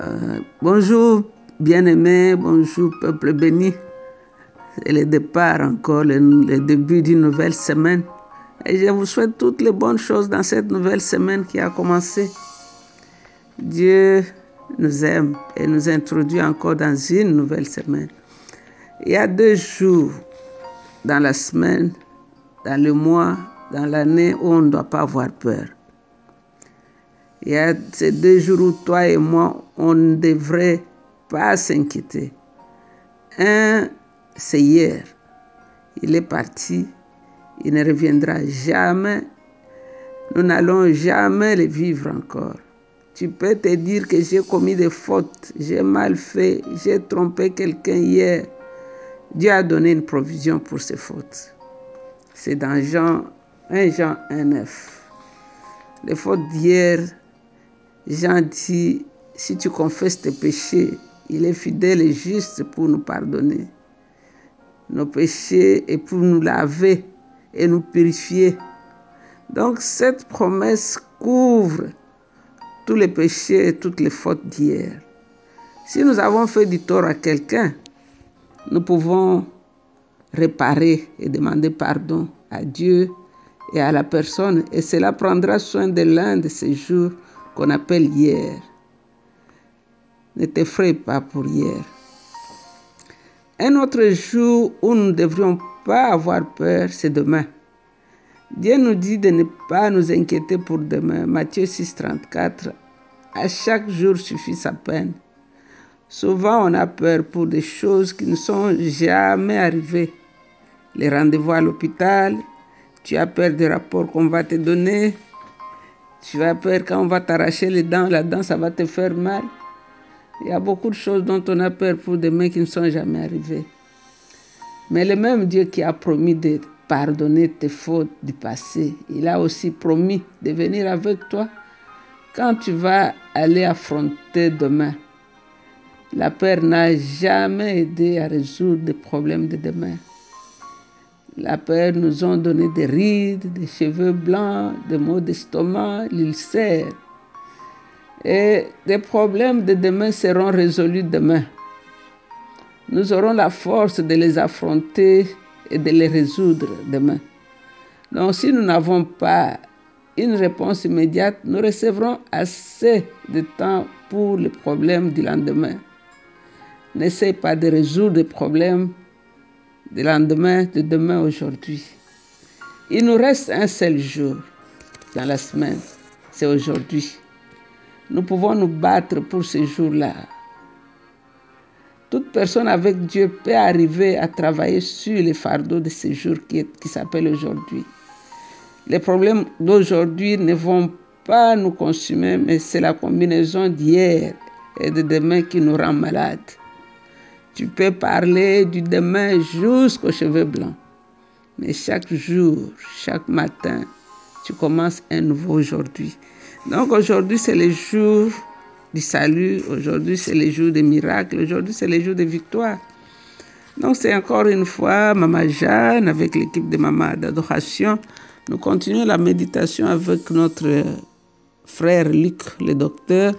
Euh, bonjour, bien-aimés, bonjour, peuple béni. C'est le départ encore, le, le début d'une nouvelle semaine. Et je vous souhaite toutes les bonnes choses dans cette nouvelle semaine qui a commencé. Dieu nous aime et nous introduit encore dans une nouvelle semaine. Il y a deux jours dans la semaine, dans le mois, dans l'année où on ne doit pas avoir peur. Il y a ces deux jours où toi et moi, on ne devrait pas s'inquiéter. Un, c'est hier. Il est parti. Il ne reviendra jamais. Nous n'allons jamais le vivre encore. Tu peux te dire que j'ai commis des fautes, j'ai mal fait, j'ai trompé quelqu'un hier. Dieu a donné une provision pour ces fautes. C'est dans Jean 1 Jean 1, 9. Les fautes d'hier, Jean dit, si tu confesses tes péchés, il est fidèle et juste pour nous pardonner nos péchés et pour nous laver et nous purifier. Donc cette promesse couvre tous les péchés et toutes les fautes d'hier. Si nous avons fait du tort à quelqu'un, nous pouvons réparer et demander pardon à Dieu et à la personne et cela prendra soin de l'un de ces jours qu'on appelle hier. Ne t'effraie pas pour hier. Un autre jour où nous ne devrions pas avoir peur, c'est demain. Dieu nous dit de ne pas nous inquiéter pour demain. Matthieu 6, 34. À chaque jour suffit sa peine. Souvent, on a peur pour des choses qui ne sont jamais arrivées. Les rendez-vous à l'hôpital, tu as peur des rapports qu'on va te donner, tu as peur quand on va t'arracher les dents, la dent, ça va te faire mal. Il y a beaucoup de choses dont on a peur pour demain qui ne sont jamais arrivées. Mais le même Dieu qui a promis de pardonner tes fautes du passé, il a aussi promis de venir avec toi quand tu vas aller affronter demain. La peur n'a jamais aidé à résoudre les problèmes de demain. La peur nous a donné des rides, des cheveux blancs, des maux d'estomac, l'ulcère. Et les problèmes de demain seront résolus demain. Nous aurons la force de les affronter et de les résoudre demain. Donc si nous n'avons pas une réponse immédiate, nous recevrons assez de temps pour les problèmes du lendemain. N'essaie pas de résoudre les problèmes du lendemain, de demain, aujourd'hui. Il nous reste un seul jour dans la semaine, c'est aujourd'hui. Nous pouvons nous battre pour ce jour-là. Toute personne avec Dieu peut arriver à travailler sur les fardeaux de ce jour qui, qui s'appelle aujourd'hui. Les problèmes d'aujourd'hui ne vont pas nous consumer, mais c'est la combinaison d'hier et de demain qui nous rend malades. Tu peux parler du demain jusqu'aux cheveux blancs. Mais chaque jour, chaque matin, tu commences un nouveau aujourd'hui. Donc aujourd'hui, c'est le jour du salut. Aujourd'hui, c'est le jour des miracles. Aujourd'hui, c'est le jour des victoires. Donc c'est encore une fois Maman Jeanne avec l'équipe de Maman d'adoration. Nous continuons la méditation avec notre frère Luc, le docteur.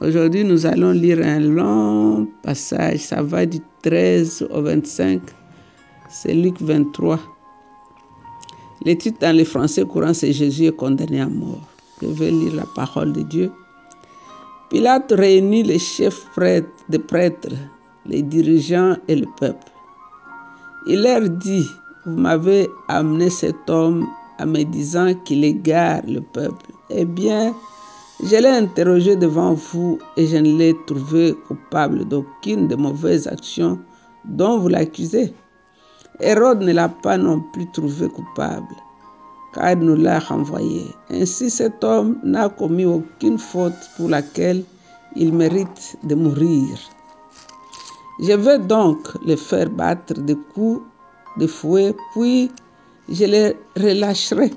Aujourd'hui, nous allons lire un long passage. Ça va du 13 au 25. C'est Luc 23. Le titre dans le français courant, c'est Jésus est condamné à mort. Je vais lire la parole de Dieu. Pilate réunit les chefs prêtres, des prêtres, les dirigeants et le peuple. Il leur dit, vous m'avez amené cet homme en me disant qu'il égare le peuple. Eh bien, je l'ai interrogé devant vous et je ne l'ai trouvé coupable d'aucune des mauvaises actions dont vous l'accusez. Hérode ne l'a pas non plus trouvé coupable, car il nous l'a renvoyé. Ainsi cet homme n'a commis aucune faute pour laquelle il mérite de mourir. Je veux donc le faire battre de coups de fouet, puis je le relâcherai.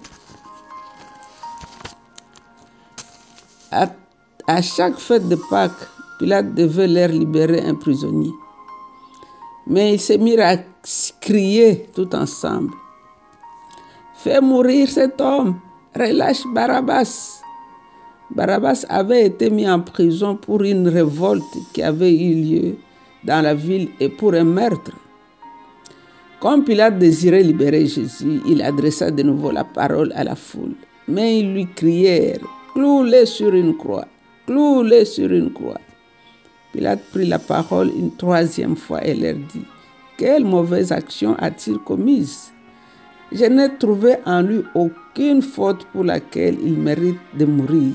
À, chaque fête de Pâques, Pilate devait leur libérer un prisonnier. Mais ils se mirent à crier tout ensemble. Fais mourir cet homme, relâche Barabbas. Barabbas avait été mis en prison pour une révolte qui avait eu lieu dans la ville et pour un meurtre. Comme Pilate désirait libérer Jésus, il adressa de nouveau la parole à la foule. Mais ils lui crièrent, cloue-le sur une croix, cloue-le sur une croix. Pilate prit la parole une troisième fois et leur dit, quelle mauvaise action a-t-il commise? Je n'ai trouvé en lui aucune faute pour laquelle il mérite de mourir.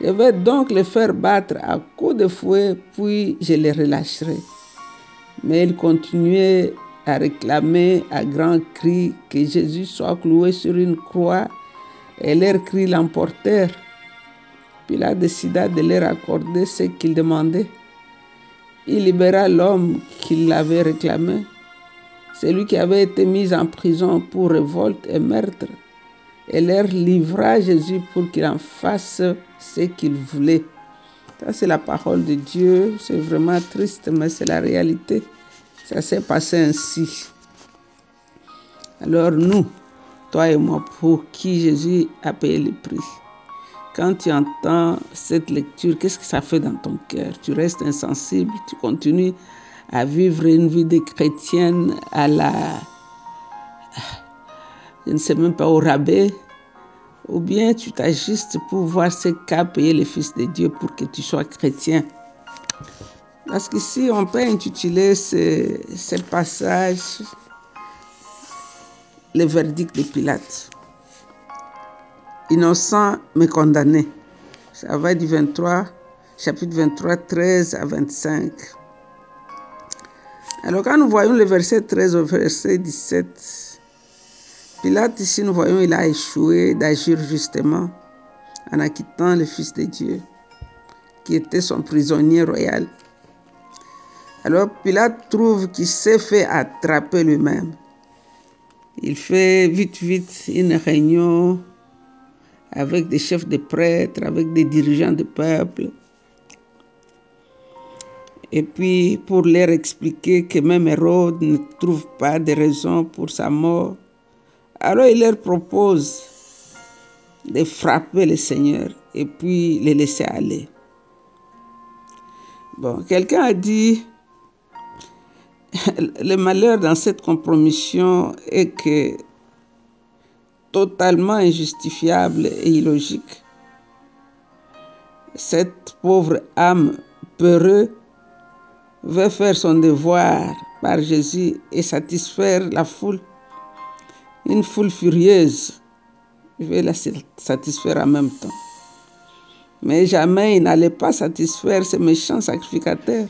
Je vais donc le faire battre à coups de fouet, puis je le relâcherai. Mais il continuait à réclamer à grands cris que Jésus soit cloué sur une croix, et leurs cris l'emportèrent. Pilate décida de leur accorder ce qu'ils demandaient. Il libéra l'homme qui l'avait réclamé, celui qui avait été mis en prison pour révolte et meurtre, et leur livra Jésus pour qu'il en fasse ce qu'il voulait. Ça, c'est la parole de Dieu. C'est vraiment triste, mais c'est la réalité. Ça s'est passé ainsi. Alors nous, toi et moi, pour qui Jésus a payé le prix. Quand tu entends cette lecture, qu'est-ce que ça fait dans ton cœur? Tu restes insensible, tu continues à vivre une vie de chrétienne à la... Je ne sais même pas au rabais, ou bien tu t'ajustes pour voir ce qu'a payé le Fils de Dieu pour que tu sois chrétien? Parce qu'ici, on peut intituler ce, ce passage le verdict de Pilate. Innocent mais condamné. Ça va du 23, chapitre 23, 13 à 25. Alors quand nous voyons le verset 13 au verset 17, Pilate, ici, nous voyons, il a échoué d'agir justement en acquittant le Fils de Dieu, qui était son prisonnier royal. Alors Pilate trouve qu'il s'est fait attraper lui-même. Il fait vite, vite une réunion avec des chefs de prêtres, avec des dirigeants du peuple. Et puis pour leur expliquer que même Hérode ne trouve pas de raison pour sa mort, alors il leur propose de frapper le Seigneur et puis les laisser aller. Bon, quelqu'un a dit, le malheur dans cette compromission est que totalement injustifiable et illogique, cette pauvre âme peureuse veut faire son devoir par Jésus et satisfaire la foule une foule furieuse veut la satisfaire en même temps. Mais jamais ils n'allaient pas satisfaire ces méchants sacrificateurs.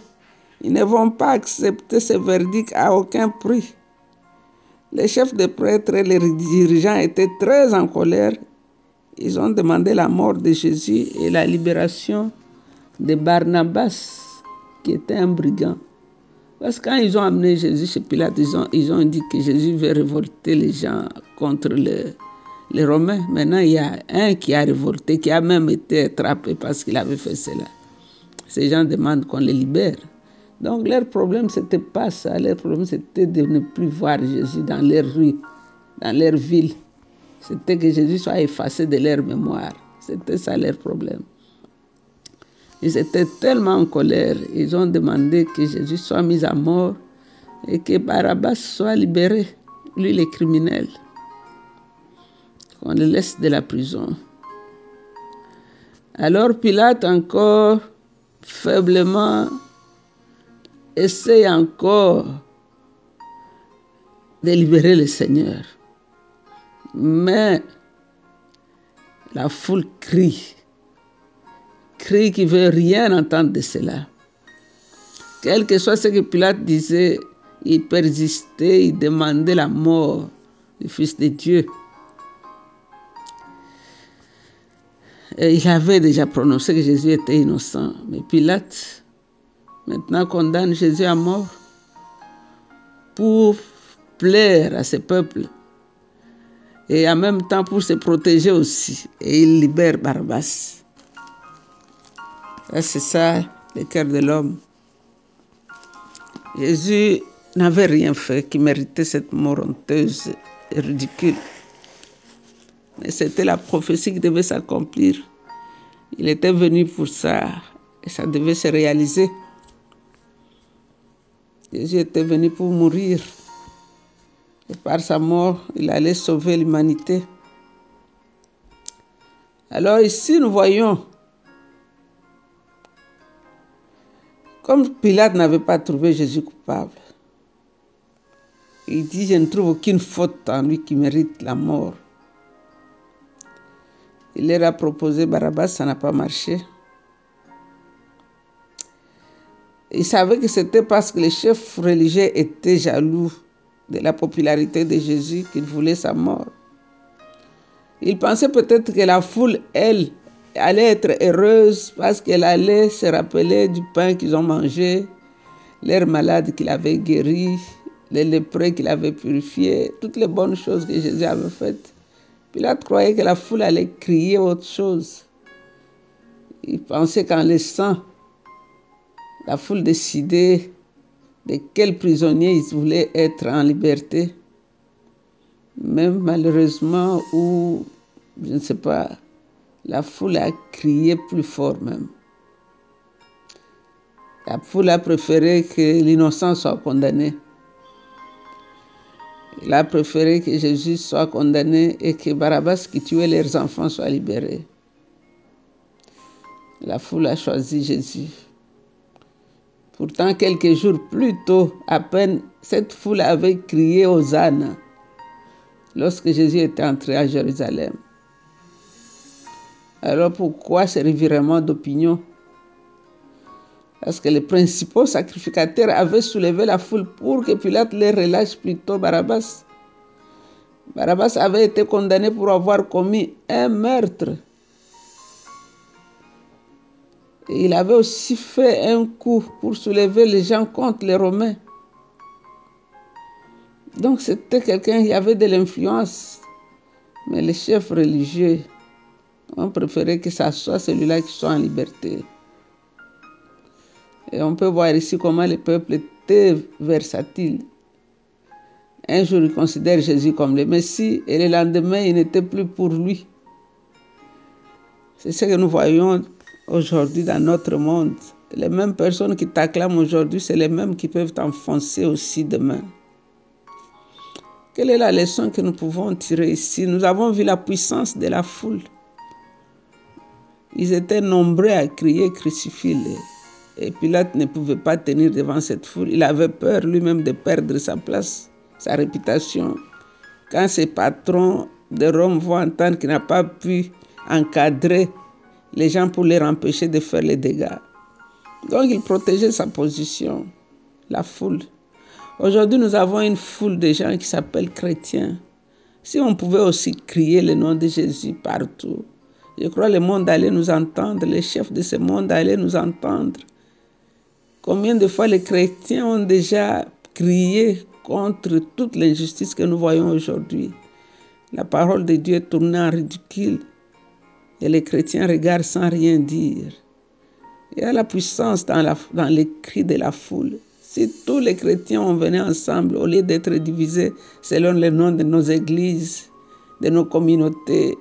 Ils ne vont pas accepter ce verdict à aucun prix. Les chefs de prêtres et les dirigeants étaient très en colère. Ils ont demandé la mort de Jésus et la libération de Barnabas, qui était un brigand. Parce que quand ils ont amené Jésus chez Pilate, ils ont, ils ont dit que Jésus veut révolter les gens contre les, les Romains. Maintenant, il y a un qui a révolté, qui a même été attrapé parce qu'il avait fait cela. Ces gens demandent qu'on les libère. Donc leur problème, ce n'était pas ça. Leur problème, c'était de ne plus voir Jésus dans leurs rues, dans leur ville. C'était que Jésus soit effacé de leur mémoire. C'était ça leur problème. Ils étaient tellement en colère, ils ont demandé que Jésus soit mis à mort et que Barabbas soit libéré, lui les criminels, qu'on le laisse de la prison. Alors Pilate encore faiblement essaye encore de libérer le Seigneur. Mais la foule crie crie qu'il ne veut rien entendre de cela. Quel que soit ce que Pilate disait, il persistait, il demandait la mort du Fils de Dieu. Et il avait déjà prononcé que Jésus était innocent. Mais Pilate, maintenant, condamne Jésus à mort pour plaire à ce peuple et en même temps pour se protéger aussi. Et il libère Barbas. C'est ça le cœur de l'homme. Jésus n'avait rien fait qui méritait cette mort honteuse et ridicule. Mais c'était la prophétie qui devait s'accomplir. Il était venu pour ça et ça devait se réaliser. Jésus était venu pour mourir. Et par sa mort, il allait sauver l'humanité. Alors ici, nous voyons, comme Pilate n'avait pas trouvé Jésus coupable, il dit, je ne trouve aucune faute en lui qui mérite la mort. Il leur a proposé Barabbas, ça n'a pas marché. Il savait que c'était parce que les chefs religieux étaient jaloux de la popularité de Jésus qu'ils voulaient sa mort. Il pensait peut-être que la foule, elle, allait être heureuse parce qu'elle allait se rappeler du pain qu'ils ont mangé, leurs malades qu'il avait guéris, les lépreux qu'il avait purifiés, toutes les bonnes choses que Jésus avait faites. Pilate croyait que la foule allait crier autre chose. Il pensait qu'en laissant la foule décider de quel prisonnier ils voulaient être en liberté, même malheureusement, ou je ne sais pas, la foule a crié plus fort même. La foule a préféré que l'innocent soit condamné. Il a préféré que Jésus soit condamné et que Barabbas, qui tuait leurs enfants, soit libéré. La foule a choisi Jésus. Pourtant, quelques jours plus tôt, à peine, cette foule avait crié aux ânes lorsque Jésus était entré à Jérusalem. Alors pourquoi ce revirement d'opinion? Parce que les principaux sacrificateurs avaient soulevé la foule pour que Pilate les relâche plutôt Barabbas. Barabbas avait été condamné pour avoir commis un meurtre. Il avait aussi fait un coup pour soulever les gens contre les Romains. Donc c'était quelqu'un qui avait de l'influence. Mais les chefs religieux ont préféré que ça soit celui-là qui soit en liberté. Et on peut voir ici comment le peuple était versatile. Un jour, il considère Jésus comme le Messie et le lendemain, il n'était plus pour lui. C'est ce que nous voyons aujourd'hui dans notre monde. Les mêmes personnes qui t'acclament aujourd'hui, c'est les mêmes qui peuvent t'enfoncer aussi demain. Quelle est la leçon que nous pouvons tirer ici? Nous avons vu la puissance de la foule. Ils étaient nombreux à crier crucifie-le. Et Pilate ne pouvait pas tenir devant cette foule. Il avait peur lui-même de perdre sa place, sa réputation. Quand ses patrons de Rome vont entendre qu'il n'a pas pu encadrer les gens pour les empêcher de faire les dégâts. Donc il protégeait sa position, la foule. Aujourd'hui, nous avons une foule de gens qui s'appellent chrétiens. Si on pouvait aussi crier le nom de Jésus partout, je crois que le monde allait nous entendre, les chefs de ce monde allaient nous entendre. Combien de fois les chrétiens ont déjà crié contre toute l'injustice que nous voyons aujourd'hui? La parole de Dieu est tournée en ridicule et les chrétiens regardent sans rien dire. Il y a la puissance dans, les cris de la foule. Si tous les chrétiens ont venu ensemble, au lieu d'être divisés selon le nom de nos églises, de nos communautés,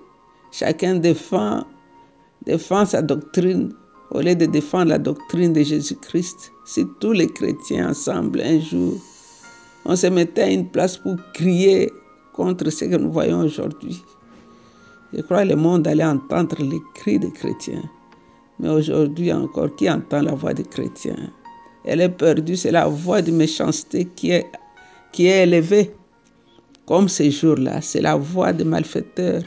chacun défend sa doctrine au lieu de défendre la doctrine de Jésus-Christ. Si tous les chrétiens ensemble, un jour, on se mettait à une place pour crier contre ce que nous voyons aujourd'hui, je crois que le monde allait entendre les cris des chrétiens. Mais aujourd'hui encore, qui entend la voix des chrétiens? Elle est perdue, c'est la voix de méchanceté qui est, qui est élevée. Comme ces jours-là, c'est la voix des malfaiteurs,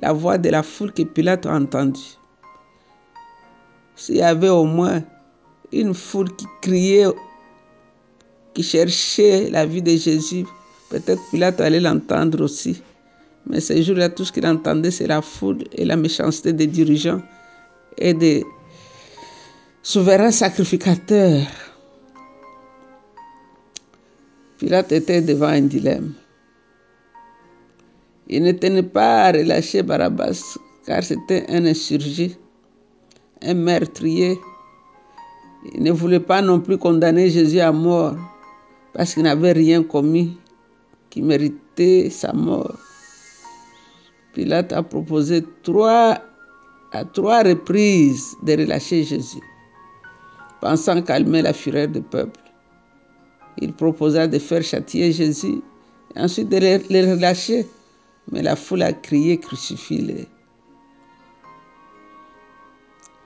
la voix de la foule que Pilate a entendue. S'il y avait au moins une foule qui criait, qui cherchait la vie de Jésus, peut-être Pilate allait l'entendre aussi. Mais ces jours-là, tout ce qu'il entendait, c'est la foule et la méchanceté des dirigeants et des souverains sacrificateurs. Pilate était devant un dilemme. Il ne tenait pas à relâcher Barabbas car c'était un insurgé, un meurtrier. Il ne voulait pas non plus condamner Jésus à mort parce qu'il n'avait rien commis qui méritait sa mort. Pilate a proposé trois à trois reprises de relâcher Jésus, pensant calmer la fureur du peuple. Il proposa de faire châtier Jésus et ensuite de le relâcher. Mais la foule a crié crucifie-le.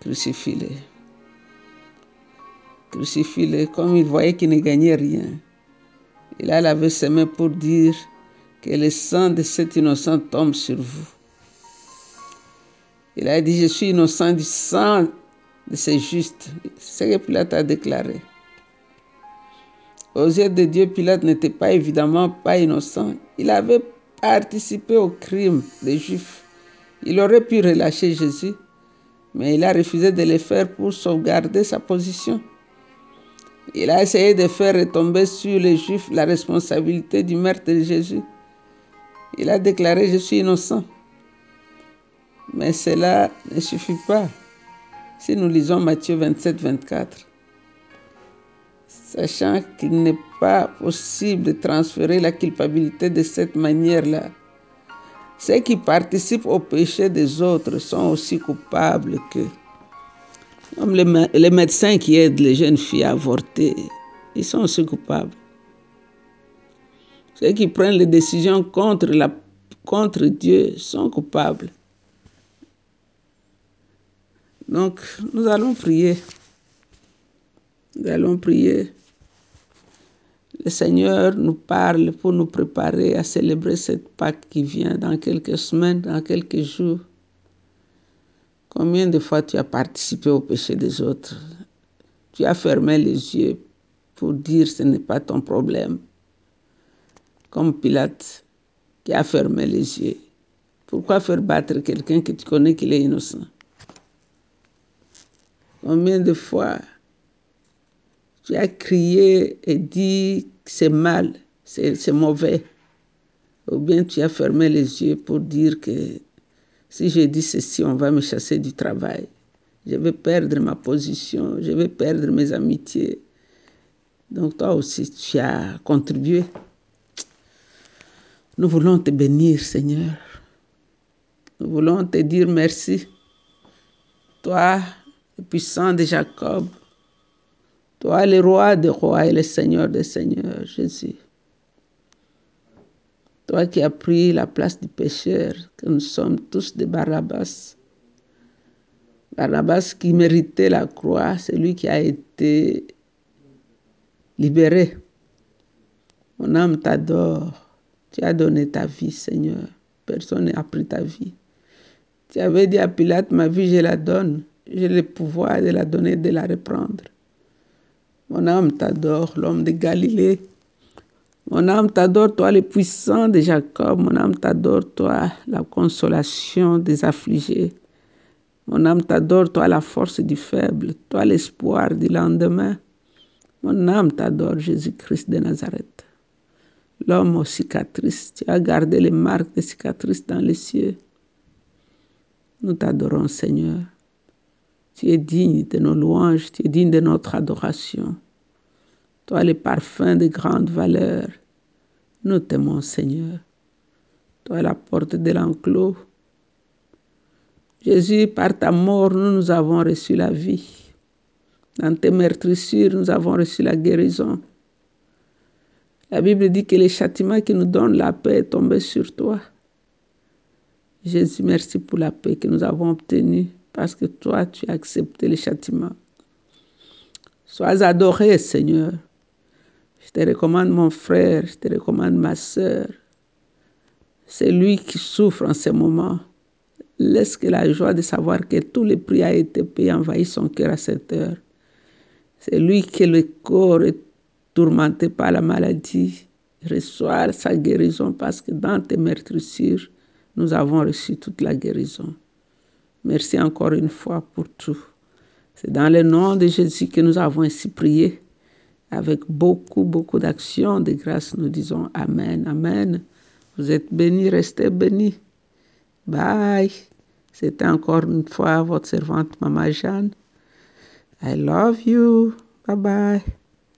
Crucifie-le. Crucifie-le comme il voyait qu'il ne gagnait rien. Il a lavé ses mains pour dire que le sang de cet innocent tombe sur vous. Il a dit, je suis innocent du sang de ces justes. C'est ce que Pilate a déclaré. Aux yeux de Dieu, Pilate n'était pas évidemment pas innocent. Il avait participé au crime des Juifs. Il aurait pu relâcher Jésus, mais il a refusé de le faire pour sauvegarder sa position. Il a essayé de faire retomber sur les Juifs la responsabilité du meurtre de Jésus. Il a déclaré, je suis innocent. Mais cela ne suffit pas. Si nous lisons Matthieu 27, 24, sachant qu'il n'est pas possible de transférer la culpabilité de cette manière-là, ceux qui participent au péché des autres sont aussi coupables que comme les, médecins qui aident les jeunes filles à avorter, ils sont aussi coupables. Ceux qui prennent les décisions contre, la, contre Dieu sont coupables. Donc, nous allons prier. Nous allons prier. Le Seigneur nous parle pour nous préparer à célébrer cette Pâque qui vient dans quelques semaines, dans quelques jours. Combien de fois tu as participé au péché des autres? Tu as fermé les yeux pour dire ce n'est pas ton problème. Comme Pilate qui a fermé les yeux. Pourquoi faire battre quelqu'un que tu connais qu'il est innocent? Combien de fois tu as crié et dit que c'est mal, c'est mauvais? Ou bien tu as fermé les yeux pour dire que si je dis ceci, on va me chasser du travail. Je vais perdre ma position, je vais perdre mes amitiés. Donc toi aussi, tu as contribué. Nous voulons te bénir, Seigneur. Nous voulons te dire merci. Toi, le puissant de Jacob, toi, le roi des rois et le Seigneur des seigneurs, Jésus. Toi qui as pris la place du pécheur, que nous sommes tous des Barabbas. Barabbas qui méritait la croix, c'est lui qui a été libéré. Mon âme t'adore. Tu as donné ta vie, Seigneur. Personne n'a pris ta vie. Tu avais dit à Pilate, ma vie, je la donne. J'ai le pouvoir de la donner, de la reprendre. Mon âme t'adore, l'homme de Galilée. Mon âme t'adore, toi le puissant de Jacob. Mon âme t'adore, toi la consolation des affligés. Mon âme t'adore, toi la force du faible, toi l'espoir du lendemain. Mon âme t'adore, Jésus-Christ de Nazareth. L'homme aux cicatrices, tu as gardé les marques des cicatrices dans les cieux. Nous t'adorons, Seigneur. Tu es digne de nos louanges, tu es digne de notre adoration. Toi, le parfum de grande valeur, nous t'aimons, Seigneur. Toi, la porte de l'enclos. Jésus, par ta mort, nous, nous avons reçu la vie. Dans tes meurtrissures, nous avons reçu la guérison. La Bible dit que le châtiment qui nous donne la paix est tombé sur toi. Jésus, merci pour la paix que nous avons obtenue parce que toi, tu as accepté le châtiment. Sois adoré, Seigneur. Je te recommande mon frère, je te recommande ma sœur. C'est lui qui souffre en ce moment. Laisse que la joie de savoir que tout le prix a été payé envahisse son cœur à cette heure. C'est lui qui le corps est tourmenté par la maladie. Reçoit sa guérison parce que dans tes meurtrissures, nous avons reçu toute la guérison. Merci encore une fois pour tout. C'est dans le nom de Jésus que nous avons ainsi prié avec beaucoup, beaucoup d'actions de grâce, nous disons Amen, Amen. Vous êtes bénis, restez bénis. Bye. C'était encore une fois votre servante Maman Jeanne. I love you. Bye bye.